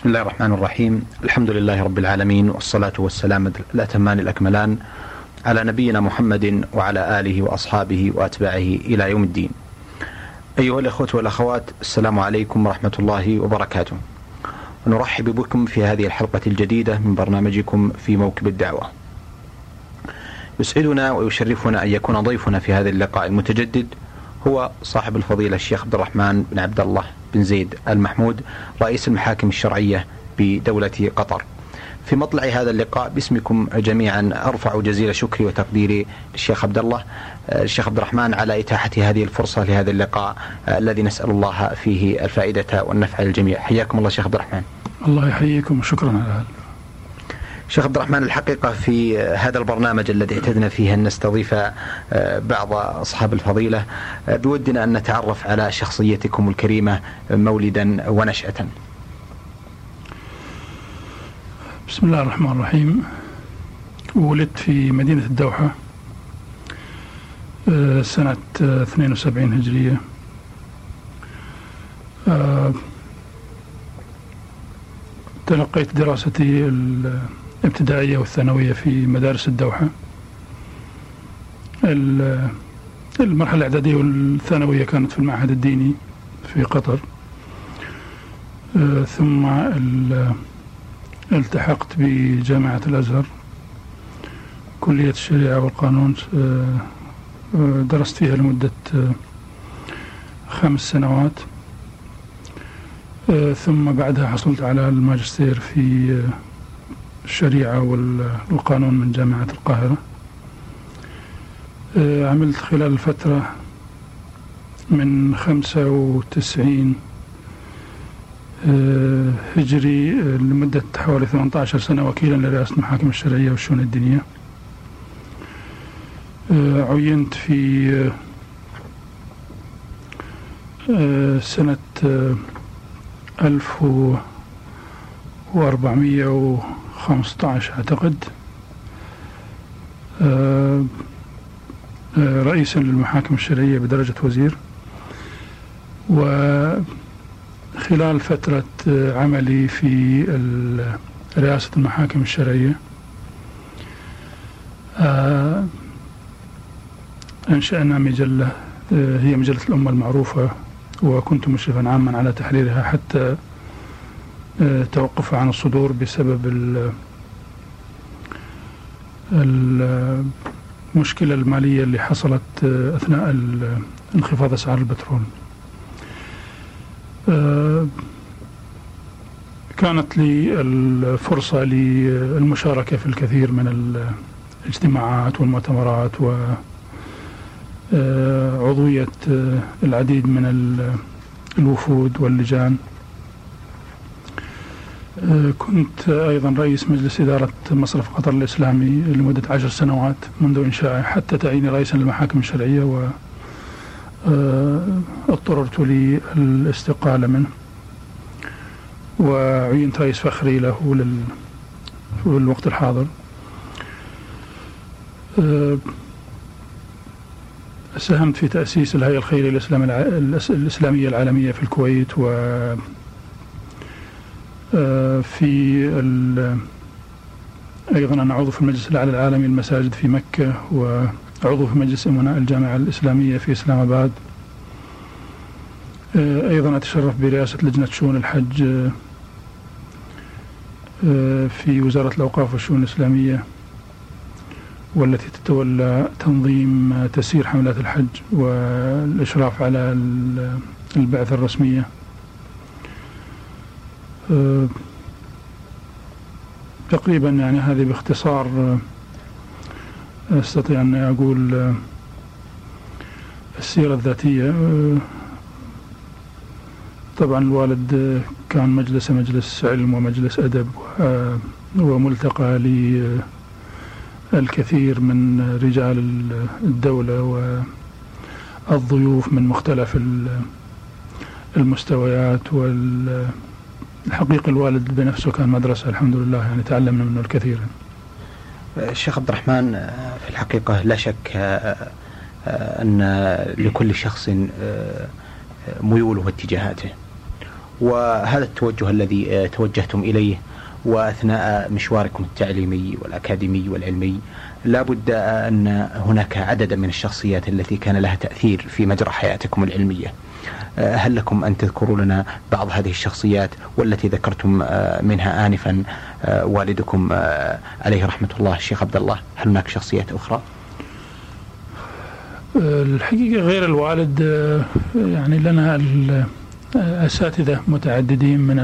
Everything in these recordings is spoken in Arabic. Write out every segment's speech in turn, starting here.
بسم الله الرحمن الرحيم. الحمد لله رب العالمين والصلاة والسلام الأتمان الأكملان على نبينا محمد وعلى آله وأصحابه وأتباعه إلى يوم الدين. أيها الأخوة والأخوات السلام عليكم ورحمة الله وبركاته. ونرحب بكم في هذه الحلقة الجديدة من برنامجكم في موكب الدعوة. يسعدنا ويشرفنا أن يكون ضيفنا في هذا اللقاء المتجدد هو صاحب الفضيلة الشيخ عبد الرحمن بن عبد الله. بن زيد المحمود رئيس المحاكم الشرعية بدولة قطر. في مطلع هذا اللقاء باسمكم جميعا أرفع جزيل شكري وتقديري للشيخ عبد الله الشيخ عبد الرحمن على إتاحة هذه الفرصة لهذا اللقاء الذي نسأل الله فيه الفائدة والنفع للجميع. حياكم الله شيخ عبد الرحمن. الله يحييكم وشكرا على هذا. شيخ عبد الرحمن الحقيقة في هذا البرنامج الذي اعتدنا فيه أن نستضيف بعض أصحاب الفضيلة بودنا أن نتعرف على شخصيتكم الكريمة مولدا ونشأة. بسم الله الرحمن الرحيم. ولدت في مدينة الدوحة سنة 72 هجرية. تلقيت دراستي الابتدائية والثانوية في مدارس الدوحة. المرحلة الإعدادية والثانوية كانت في المعهد الديني في قطر. ثم التحقت بجامعة الأزهر. كلية الشريعة والقانون درست فيها لمدة خمس سنوات. ثم بعدها حصلت على الماجستير في الشريعة والقانون من جامعة القاهرة. عملت خلال الفترة من خمسة وتسعين هجري لمدة حوالي 18 سنة وكيلا لرئاسة المحاكم الشرعية والشؤون الدينية. عينت في سنة ألف وأربعمية وخمسة عشر أعتقد رئيسا للمحاكم الشرعية بدرجة وزير. وخلال فترة عملي في رئاسة المحاكم الشرعية أنشأنا مجلة هي مجلة الأمة المعروفة وكنت مشرفا عاما على تحريرها حتى توقف عن الصدور بسبب المشكلة المالية اللي حصلت أثناء انخفاض أسعار البترول. كانت لي الفرصة للمشاركة في الكثير من الاجتماعات والمؤتمرات وعضوية العديد من الوفود واللجان. كنت أيضا رئيس مجلس إدارة مصرف قطر الإسلامي لمدة عشر سنوات منذ إنشائه حتى تعييني رئيسا للمحاكم الشرعية و اضطررت للاستقالة منه وعينت رئيس فخري له لل... في الوقت الحاضر ساهمت في تأسيس الهيئة الخيرية. الإسلامية العالمية في الكويت و في ال... أيضا أنا عضو في المجلس الأعلى العالمي للمساجد في مكة وعضو في مجلس أمناء الجامعة الإسلامية في إسلام آباد. أيضا أتشرف برئاسة لجنة شؤون الحج في وزارة الأوقاف والشؤون الإسلامية والتي تتولى تنظيم تسيير حملات الحج والإشراف على البعثة الرسمية. تقريبا يعني هذه باختصار أستطيع أن أقول السيرة الذاتية. طبعا الوالد كان مجلس مجلس علم ومجلس أدب وملتقى للكثير من رجال الدولة والضيوف من مختلف المستويات وال الحقيقة الوالد بنفسه كان مدرسة الحمد لله يعني تعلمنا منه الكثير. الشيخ عبد الرحمن في الحقيقة لا شك أن لكل شخص ميوله واتجاهاته وهذا التوجه الذي توجهتم إليه وأثناء مشواركم التعليمي والأكاديمي والعلمي لا بد أن هناك عددا من الشخصيات التي كان لها تأثير في مجرى حياتكم العلمية. آه، هل لكم أن تذكروا لنا بعض هذه الشخصيات والتي ذكرتم آه، منها آنفا آه، والدكم عليه رحمة الله الشيخ عبد الله هل هناك شخصيات أخرى؟ الحقيقة غير الوالد يعني لنا أساتذة متعددين من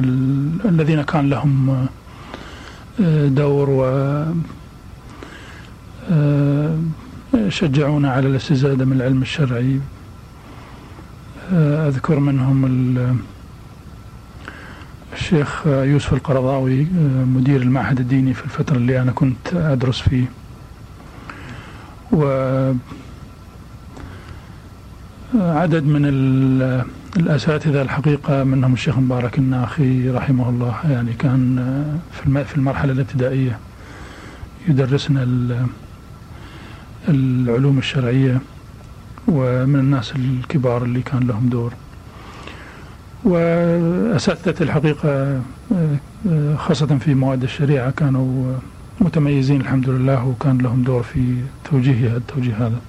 الذين كان لهم دور و شجعونا على الاستزادة من العلم الشرعي أذكر منهم الشيخ يوسف القرضاوي مدير المعهد الديني في الفترة اللي أنا كنت أدرس فيه. و عدد من الأساتذة الحقيقة منهم الشيخ مبارك الناخي رحمه الله يعني كان في المرحلة الابتدائية يدرسنا العلوم الشرعية. ومن الناس الكبار اللي كان لهم دور. وأساتذة الحقيقة خاصة في مواد الشريعة كانوا متميزين الحمد لله وكان لهم دور في توجيه التوجيه هذا.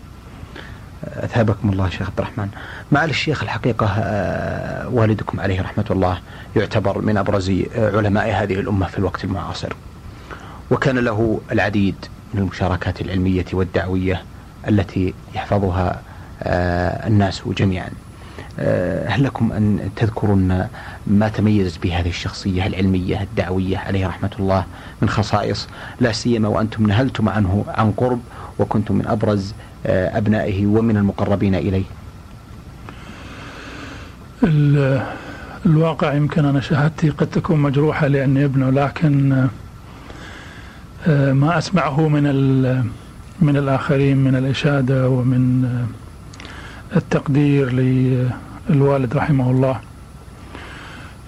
أثابكم الله شيخ عبد الرحمن. معالي الشيخ الحقيقة والدكم عليه رحمة الله يعتبر من أبرز علماء هذه الأمة في الوقت المعاصر. وكان له العديد من المشاركات العلمية والدعوية التي يحفظها الناس جميعا. آه، هل لكم أن تذكرون ما تميز به هذه الشخصية العلمية الدعوية عليه رحمة الله من خصائص؟ لا سيما وأنتم نهلتم عنه عن قرب وكنتم من أبرز آه، أبنائه ومن المقربين إليه. الواقع يمكن أنا شهادتي قد تكون مجروحة لأني ابنه لكن ما أسمعه من من الآخرين من الإشادة ومن التقدير للوالد رحمه الله.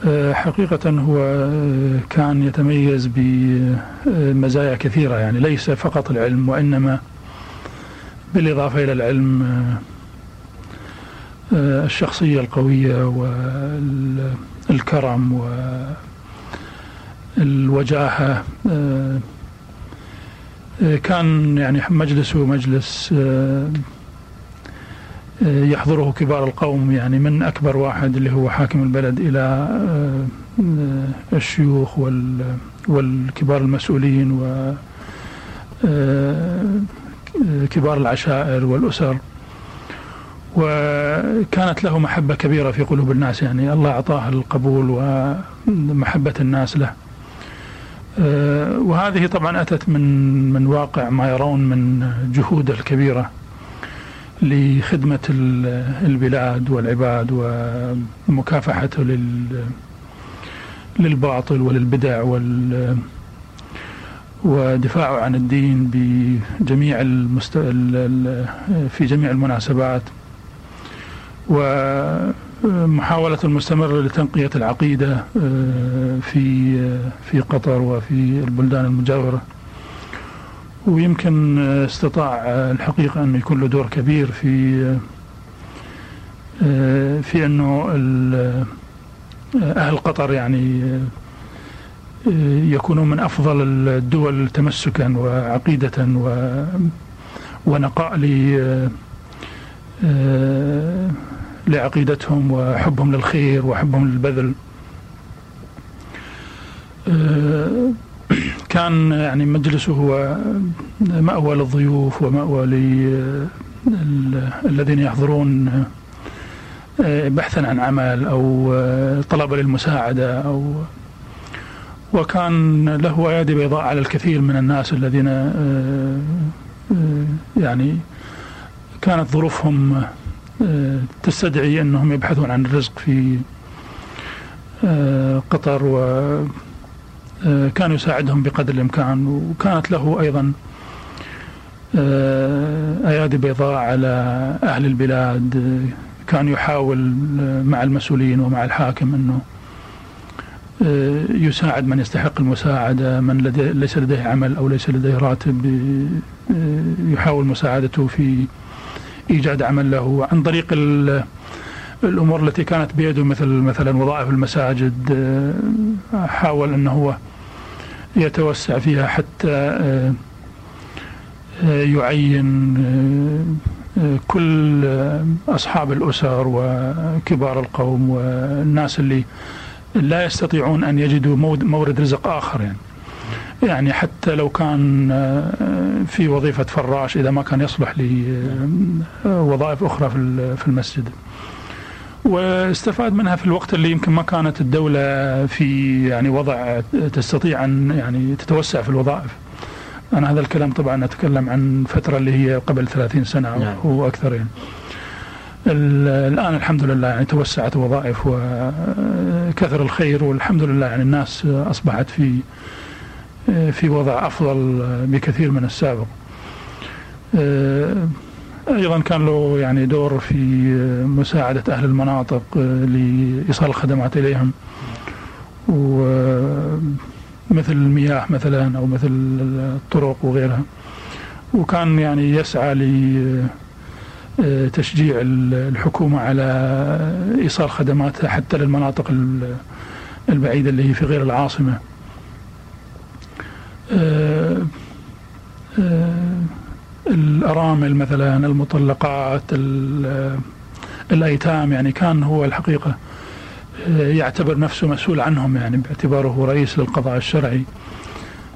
آه، حقيقة هو آه، كان يتميز بمزايا كثيرة يعني ليس فقط العلم وإنما بالإضافة إلى العلم آه، الشخصية القوية والكرم والوجاهة كان يعني مجلسه مجلس يحضره كبار القوم. يعني من أكبر واحد اللي هو حاكم البلد إلى آه، الشيوخ والكبار المسؤولين و آه، كبار العشائر والأسر. وكانت له محبة كبيرة في قلوب الناس. يعني الله أعطاه القبول ومحبة الناس له. آه، وهذه طبعا أتت من من واقع ما يرون من جهوده الكبيرة. لخدمة البلاد والعباد ومكافحته للباطل وللبدع وال ودفاعه عن الدين بجميع المست... في جميع المناسبات. ومحاولة المستمرة لتنقية العقيدة آه، في في قطر وفي البلدان المجاورة. ويمكن استطاع الحقيقة أنه يكون له دور كبير في في أنه أهل قطر يعني يكونوا من أفضل الدول تمسكا وعقيدة ونقاء لعقيدتهم وحبهم للخير وحبهم للبذل. كان يعني مجلسه هو مأوى للضيوف ومأوى الذين يحضرون آه، بحثا عن عمل أو آه، طلبا للمساعدة أو وكان له أيادي بيضاء على الكثير من الناس الذين آه، يعني كانت ظروفهم تستدعي أنهم يبحثون عن الرزق في قطر و كان يساعدهم بقدر الإمكان وكانت له أيضا آه، أيادي بيضاء على أهل البلاد كان يحاول آه، مع المسؤولين ومع الحاكم أنه يساعد من يستحق المساعدة من لديه ليس لديه عمل أو ليس لديه راتب يحاول مساعدته في إيجاد عمل له. عن طريق الأمور التي كانت بيده مثل مثلا وظائف المساجد حاول أنه هو يتوسع فيها حتى يعين كل أصحاب الأسر وكبار القوم والناس اللي لا يستطيعون أن يجدوا مورد رزق آخر يعني. يعني حتى لو كان في وظيفة فراش إذا ما كان يصلح لوظائف أخرى في المسجد. واستفاد منها في الوقت اللي يمكن ما كانت الدولة في يعني وضع تستطيع أن يعني تتوسع في الوظائف. أنا هذا الكلام طبعا أتكلم عن فترة اللي هي قبل 30 سنة نعم. أو أكثر يعني الآن الحمد لله يعني توسعت وظائف وكثر الخير والحمد لله يعني الناس أصبحت في في وضع أفضل بكثير من السابق. أيضا كان له يعني دور في مساعدة أهل المناطق لإيصال الخدمات إليهم. ومثل المياه مثلا أو مثل الطرق وغيرها. وكان يعني يسعى لتشجيع الحكومة على إيصال خدماتها حتى للمناطق البعيدة اللي هي في غير العاصمة. الأرامل مثلا المطلقات الأيتام يعني كان هو الحقيقة يعتبر نفسه مسؤول عنهم يعني باعتباره رئيس للقضاء الشرعي.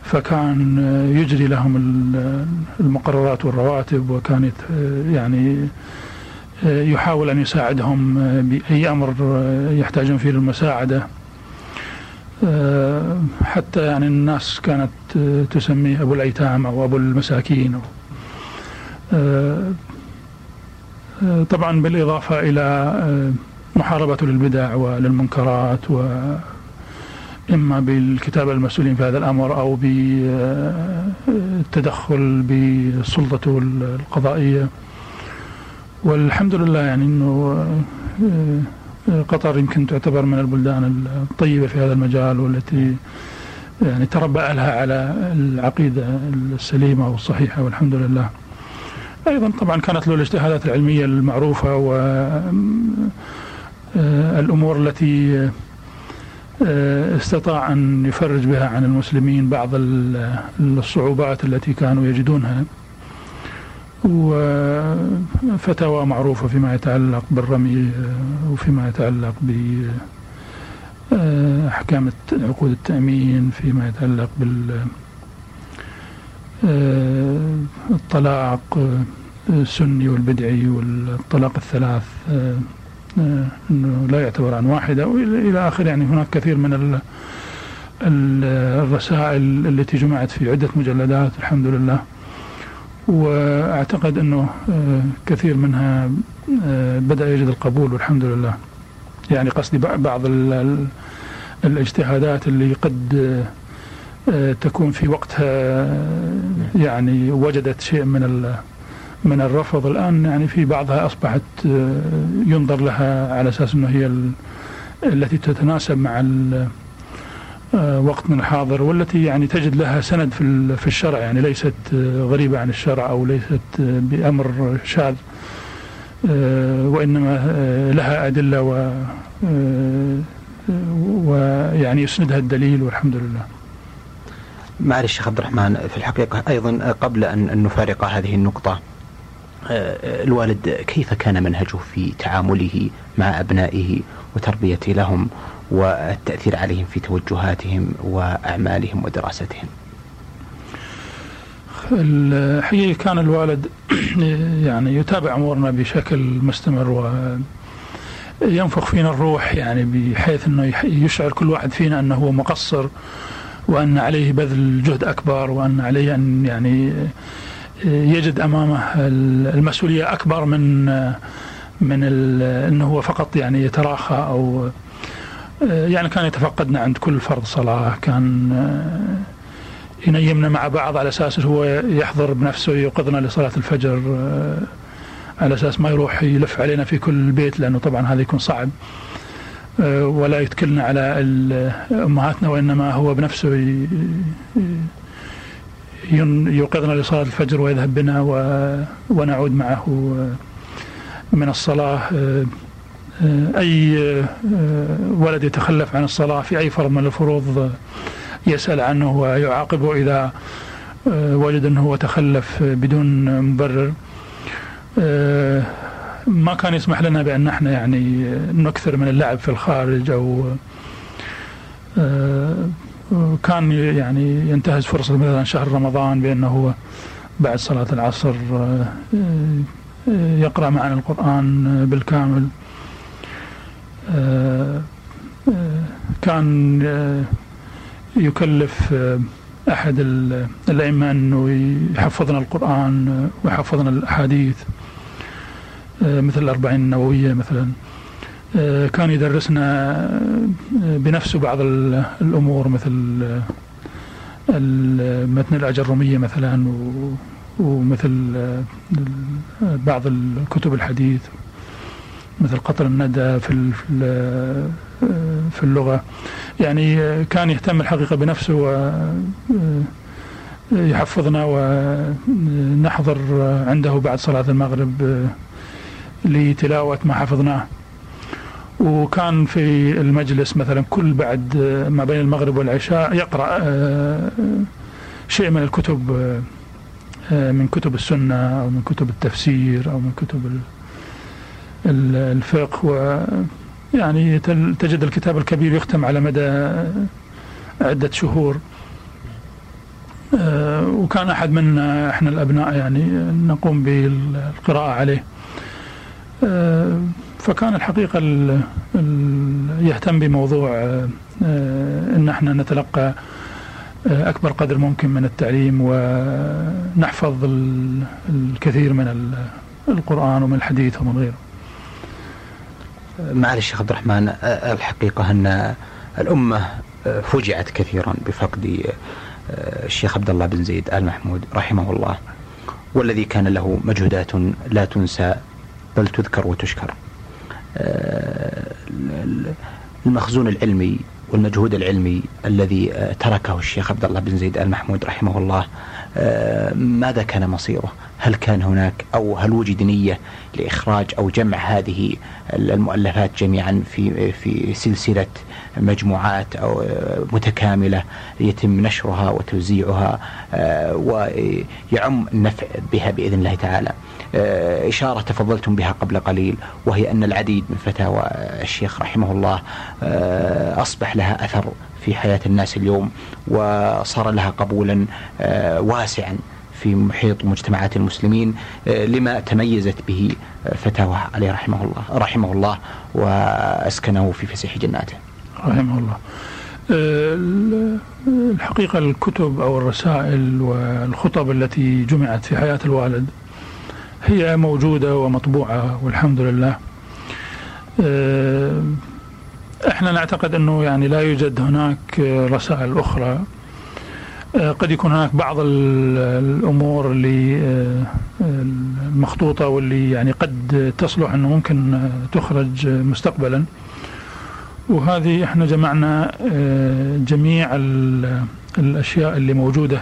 فكان يجري لهم المقررات والرواتب وكان يعني يحاول أن يساعدهم بأي أمر يحتاجون فيه للمساعدة. حتى يعني الناس كانت تسميه أبو الأيتام أو أبو المساكين. طبعا بالإضافة إلى محاربته للبدع وللمنكرات وإما بالكتابة المسؤولين في هذا الأمر أو بالتدخل بسلطته القضائية. والحمد لله يعني أنه قطر يمكن تعتبر من البلدان الطيبة في هذا المجال والتي يعني تربى أهلها على العقيدة السليمة والصحيحة والحمد لله. أيضا طبعا كانت له الاجتهادات العلمية المعروفة والأمور التي استطاع أن يفرج بها عن المسلمين بعض الصعوبات التي كانوا يجدونها. وفتاوى معروفة فيما يتعلق بالرمي وفيما يتعلق بأحكام عقود التأمين فيما يتعلق بال الطلاق السني والبدعي والطلاق الثلاث إنه لا يعتبر عن واحدة والى اخره يعني هناك كثير من الرسائل التي جمعت في عدة مجلدات الحمد لله. وأعتقد إنه كثير منها بدأ يجد القبول والحمد لله. يعني قصدي بعض الاجتهادات اللي قد تكون في وقتها يعني وجدت شيء من من الرفض الآن يعني في بعضها أصبحت ينظر لها على أساس إنه هي التي تتناسب مع وقتنا الحاضر والتي يعني تجد لها سند في في الشرع يعني ليست غريبة عن الشرع أو ليست بأمر شاذ وإنما لها أدلة و ويعني يسندها الدليل والحمد لله. معالي الشيخ عبد الرحمن في الحقيقة أيضا قبل أن نفارق هذه النقطة آه، الوالد كيف كان منهجه في تعامله مع أبنائه وتربيته لهم والتأثير عليهم في توجهاتهم وأعمالهم ودراستهم؟ الحقيقة كان الوالد يعني يتابع أمورنا بشكل مستمر و ينفخ فينا الروح يعني بحيث أنه يشعر كل واحد فينا أنه هو مقصر وأن عليه بذل جهد أكبر وأن عليه أن يعني يجد أمامه المسؤولية أكبر من من أنه هو فقط يعني يتراخى أو يعني كان يتفقدنا عند كل فرض صلاة كان ينيمنا مع بعض على أساس هو يحضر بنفسه يوقظنا لصلاة الفجر على أساس ما يروح يلف علينا في كل بيت لأنه طبعا هذا يكون صعب. آه، ولا يتكلنا على أمهاتنا وإنما هو بنفسه يوقظنا لصلاة الفجر ويذهب بنا ونعود معه من الصلاة. آه، أي ولد يتخلف عن الصلاة في أي فرض من الفروض يسأل عنه ويعاقبه إذا وجد أنه تخلف بدون مبرر. ما كان يسمح لنا بأن إحنا يعني نكثر من اللعب في الخارج أو كان يعني ينتهز فرصة مثلا شهر رمضان بأنه هو بعد صلاة العصر يقرأ معنا القرآن بالكامل. كان يكلف أحد الأئمة أنه يحفظنا القرآن ويحفظنا الأحاديث. مثل الأربعين النووية مثلا. كان يدرسنا بنفسه بعض الأمور مثل متن الأجرمية مثلا ومثل بعض الكتب الحديث مثل قطر الندى في في اللغة. يعني كان يهتم الحقيقة بنفسه ويحفظنا ونحضر عنده بعد صلاة المغرب لتلاوة ما حفظناه. وكان في المجلس مثلا كل بعد ما بين المغرب والعشاء يقرأ شيء من الكتب من كتب السنة أو من كتب التفسير أو من كتب الفقه. و يعني تجد الكتاب الكبير يختم على مدى عدة شهور. وكان أحد منا إحنا الأبناء يعني نقوم بالقراءة عليه. فكان الحقيقة ال يهتم بموضوع أن إحنا نتلقى أكبر قدر ممكن من التعليم ونحفظ الكثير من القرآن ومن الحديث ومن غيره. معالي الشيخ عبد الرحمن الحقيقة أن الأمة فجعت كثيرا بفقد الشيخ عبد الله بن زيد آل محمود رحمه الله والذي كان له مجهودات لا تنسى. بل تذكر وتشكر. المخزون العلمي والمجهود العلمي الذي تركه الشيخ عبد الله بن زيد المحمود رحمه الله ماذا كان مصيره؟ هل كان هناك أو هل وجد نية لإخراج أو جمع هذه المؤلفات جميعا في في سلسلة مجموعات أو متكاملة يتم نشرها وتوزيعها ويعم النفع بها بإذن الله تعالى. إشارة تفضلتم بها قبل قليل وهي أن العديد من فتاوى الشيخ رحمه الله أصبح لها أثر في حياة الناس اليوم وصار لها قبولا واسعا في محيط مجتمعات المسلمين لما تميزت به فتاوى عليه رحمه الله رحمه الله وأسكنه في فسيح جناته. رحمه الله. الحقيقة الكتب أو الرسائل والخطب التي جمعت في حياة الوالد هي موجودة ومطبوعة والحمد لله. آه، إحنا نعتقد انه يعني لا يوجد هناك رسائل أخرى. آه، قد يكون هناك بعض الأمور اللي آه، المخطوطة واللي يعني قد تصلح انه ممكن تخرج مستقبلا. وهذه إحنا جمعنا جميع الاشياء اللي موجودة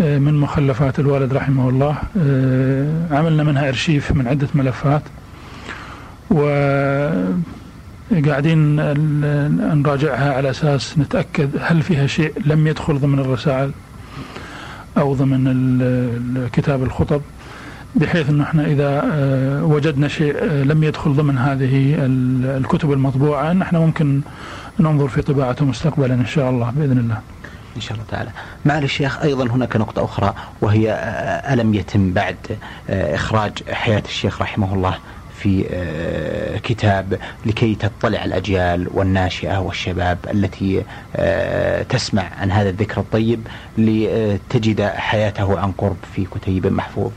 آه، من مخلفات الوالد رحمه الله. آه، عملنا منها ارشيف من عدة ملفات. وقاعدين نراجعها على أساس نتأكد هل فيها شيء لم يدخل ضمن الرسائل أو ضمن كتاب الخطب بحيث إنه إحنا إذا آه، وجدنا شيء لم يدخل ضمن هذه الكتب المطبوعة ان إحنا ممكن ننظر في طباعته مستقبلا إن شاء الله بإذن الله. إن شاء الله تعالى معالي الشيخ أيضا هناك نقطة أخرى وهي ألم يتم بعد إخراج حياة الشيخ رحمه الله في كتاب لكي تطلع الأجيال والناشئة والشباب التي تسمع عن هذا الذكر الطيب لتجد حياته عن قرب في كتيب محفوظ.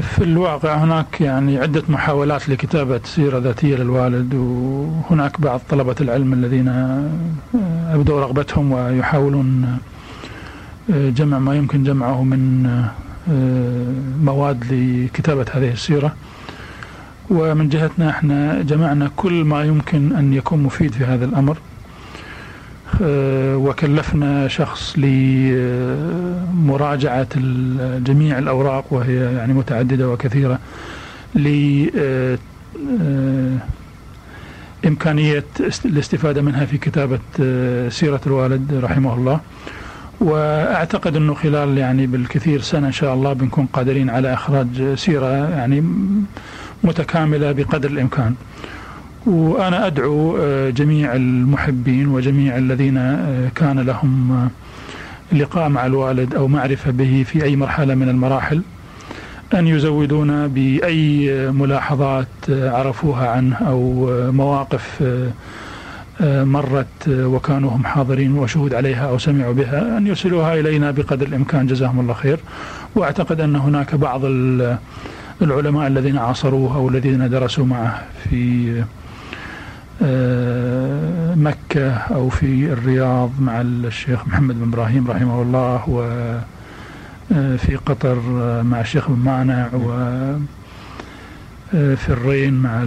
في الواقع هناك يعني عدة محاولات لكتابة سيرة ذاتية للوالد وهناك بعض طلبة العلم الذين أبدوا رغبتهم ويحاولون جمع ما يمكن جمعه من مواد لكتابة هذه السيرة. ومن جهتنا إحنا جمعنا كل ما يمكن أن يكون مفيد في هذا الأمر. آه، وكلفنا شخص لمراجعة جميع الأوراق وهي يعني متعددة وكثيرة إمكانية الاستفادة منها في كتابة سيرة الوالد رحمه الله. وأعتقد إنه خلال يعني بالكثير سنة إن شاء الله بنكون قادرين على إخراج سيرة يعني متكاملة بقدر الإمكان. وأنا أدعو آه، جميع المحبين وجميع الذين آه، كان لهم آه، لقاء مع الوالد أو معرفة به في أي مرحلة من المراحل أن يزودونا بأي ملاحظات عرفوها عنه أو مواقف مرت وكانوا هم حاضرين وشهود عليها أو سمعوا بها أن يرسلوها إلينا بقدر الإمكان جزاهم الله خير وأعتقد أن هناك بعض العلماء الذين عاصروه أو الذين درسوا معه في آه، مكة أو في الرياض مع الشيخ محمد بن إبراهيم رحمه الله وفي آه، قطر مع الشيخ بن مانع وفي آه، الرين مع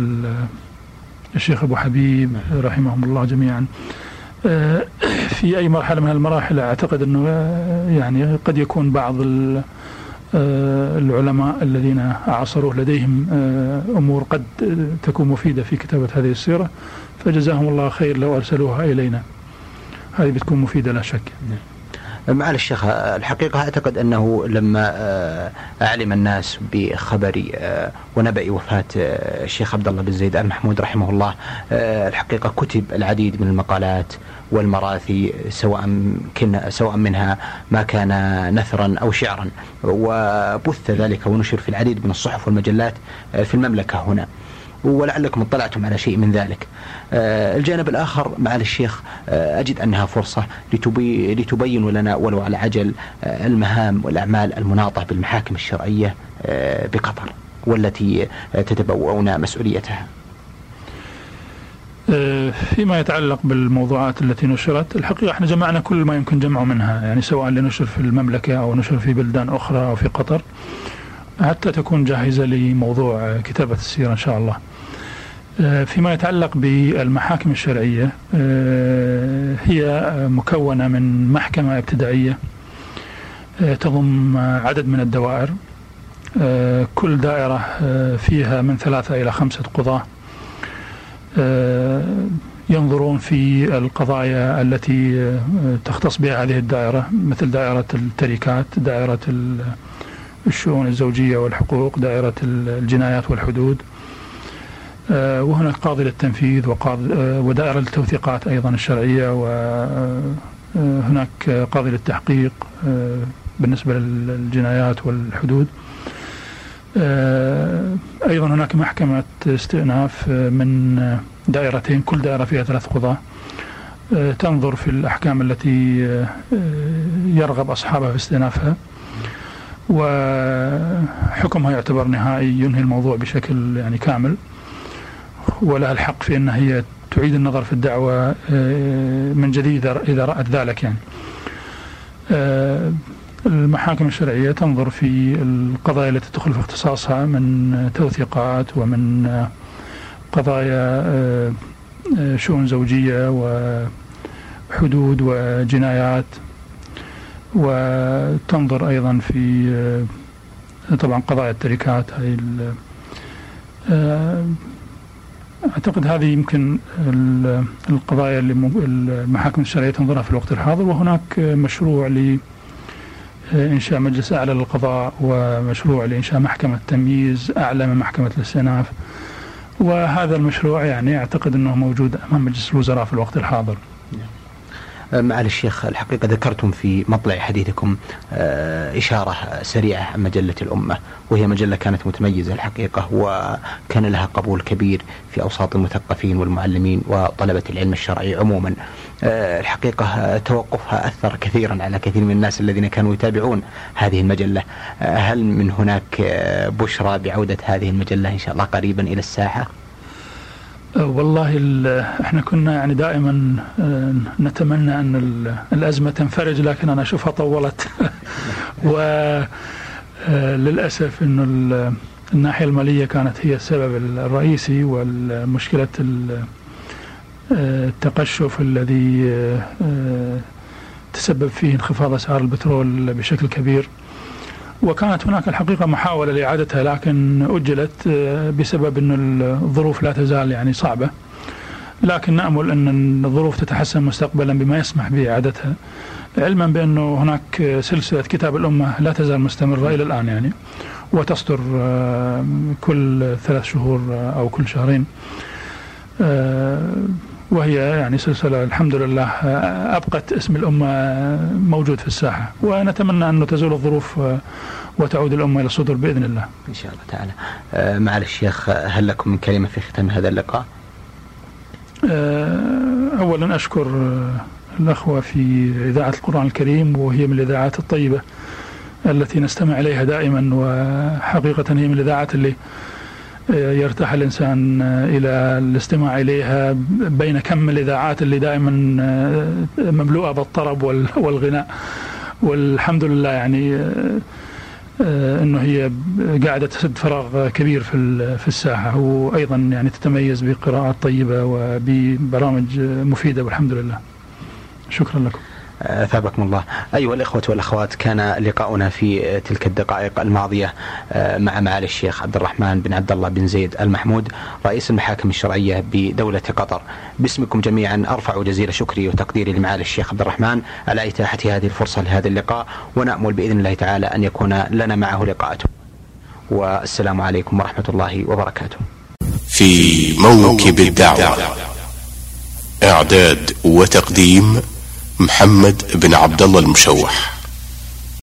الشيخ أبو حبيب رحمهم الله جميعا. آه، في أي مرحلة من المراحل أعتقد أنه آه، يعني قد يكون بعض آه، العلماء الذين عاصروه لديهم أمور قد تكون مفيدة في كتابة هذه السيرة. فجزاهم الله خير لو أرسلوها إلينا. هذه بتكون مفيدة لا شك. نعم. معالي الشيخ الحقيقة أعتقد أنه لما آه، أعلم الناس بخبر آه، ونبأ وفاة آه، الشيخ عبد الله بن زيد آل محمود رحمه الله الحقيقة كتب العديد من المقالات والمراثي سواء كن سواء منها ما كان نثرا أو شعرا وبث ذلك ونشر في العديد من الصحف والمجلات في المملكة هنا. ولعلكم اطلعتم على شيء من ذلك. آه، الجانب الآخر معالي الشيخ آه، أجد أنها فرصة لتبي لتبين لنا ولو على عجل آه، المهام والأعمال المناطة بالمحاكم الشرعية بقطر والتي تتبوؤون مسؤوليتها. فيما يتعلق بالموضوعات التي نشرت الحقيقة إحنا جمعنا كل ما يمكن جمعه منها يعني سواء لنشر في المملكة أو نشر في بلدان أخرى أو في قطر حتى تكون جاهزة لموضوع كتابة السيرة إن شاء الله. فيما يتعلق بالمحاكم الشرعية آه، هي مكونة من محكمة ابتدائية آه، تضم عدد من الدوائر كل دائرة فيها من ثلاثة إلى خمسة قضاة ينظرون في القضايا التي تختص بها هذه الدائرة مثل دائرة التركات دائرة الشؤون الزوجية والحقوق دائرة الجنايات والحدود. آه، وهناك قاضي للتنفيذ وقاضي آه، ودائرة التوثيقات أيضا الشرعية وهناك آه، قاضي للتحقيق بالنسبة للجنايات والحدود. أيضا هناك محكمة استئناف من دائرتين كل دائرة فيها ثلاث قضاة. تنظر في الأحكام التي يرغب أصحابها في استئنافها. وحكمها يعتبر نهائي ينهي الموضوع بشكل يعني كامل. ولها الحق في أن هي تعيد النظر في الدعوة آه، من جديد إذا رأت ذلك يعني. آه، المحاكم الشرعية تنظر في القضايا التي تدخل في اختصاصها من توثيقات ومن قضايا آه، شؤون زوجية وحدود وجنايات. وتنظر أيضا في طبعا قضايا التركات هاي أعتقد هذه يمكن القضايا اللي المحاكم الشرعية تنظرها في الوقت الحاضر وهناك مشروع لإنشاء مجلس أعلى للقضاء ومشروع لإنشاء محكمة تمييز أعلى من محكمة الاستئناف وهذا المشروع يعني أعتقد أنه موجود أمام مجلس الوزراء في الوقت الحاضر. معالي الشيخ الحقيقة ذكرتم في مطلع حديثكم آه، إشارة سريعة عن مجلة الأمة وهي مجلة كانت متميزة الحقيقة وكان لها قبول كبير في أوساط المثقفين والمعلمين وطلبة العلم الشرعي عموما آه، الحقيقة توقفها أثر كثيرا على كثير من الناس الذين كانوا يتابعون هذه المجلة آه، هل من هناك بشرى بعودة هذه المجلة إن شاء الله قريبا إلى الساحة؟ والله إحنا كنا يعني دائما آه، نتمنى أن الأزمة تنفرج لكن أنا أشوفها طولت. وللاسف آه، إنه الناحية المالية كانت هي السبب الرئيسي والمشكلة التقشف الذي تسبب فيه انخفاض أسعار البترول بشكل كبير. وكانت هناك الحقيقة محاولة لإعادتها لكن أجلت بسبب أن الظروف لا تزال يعني صعبة. لكن نأمل أن الظروف تتحسن مستقبلا بما يسمح بإعادتها. علما بأنه هناك سلسلة كتاب الأمة لا تزال مستمرة إلى الآن يعني وتصدر آه، كل ثلاث شهور آه، أو كل شهرين. آه، وهي يعني سلسلة الحمد لله أبقت اسم الأمة موجود في الساحة ونتمنى أن تزول الظروف وتعود الأمة إلى الصدور بإذن الله. إن شاء الله تعالى. معالي الشيخ هل لكم من كلمة في ختام هذا اللقاء؟ أولا أشكر الأخوة في إذاعة القرآن الكريم وهي من الإذاعات الطيبة التي نستمع إليها دائما وحقيقة هي من الإذاعات اللي يرتاح الإنسان إلى الاستماع إليها بين كم الإذاعات اللي دائما مملوءة بالطرب والغناء. والحمد لله يعني إنه هي قاعدة تسد فراغ كبير في في الساحة. وأيضا يعني تتميز بقراءات طيبة وببرامج مفيدة والحمد لله. شكرا لكم. أثابكم الله. أيها الإخوة والأخوات كان لقاؤنا في تلك الدقائق الماضية آه، مع معالي الشيخ عبد الرحمن بن عبد الله بن زيد المحمود رئيس المحاكم الشرعية بدولة قطر. باسمكم جميعا أرفع جزيل شكري وتقديري لمعالي الشيخ عبد الرحمن على إتاحة هذه الفرصة لهذا اللقاء ونأمل بإذن الله تعالى أن يكون لنا معه لقاءات. والسلام عليكم ورحمة الله وبركاته. في موكب الدعوة إعداد وتقديم محمد بن عبد الله المشوح.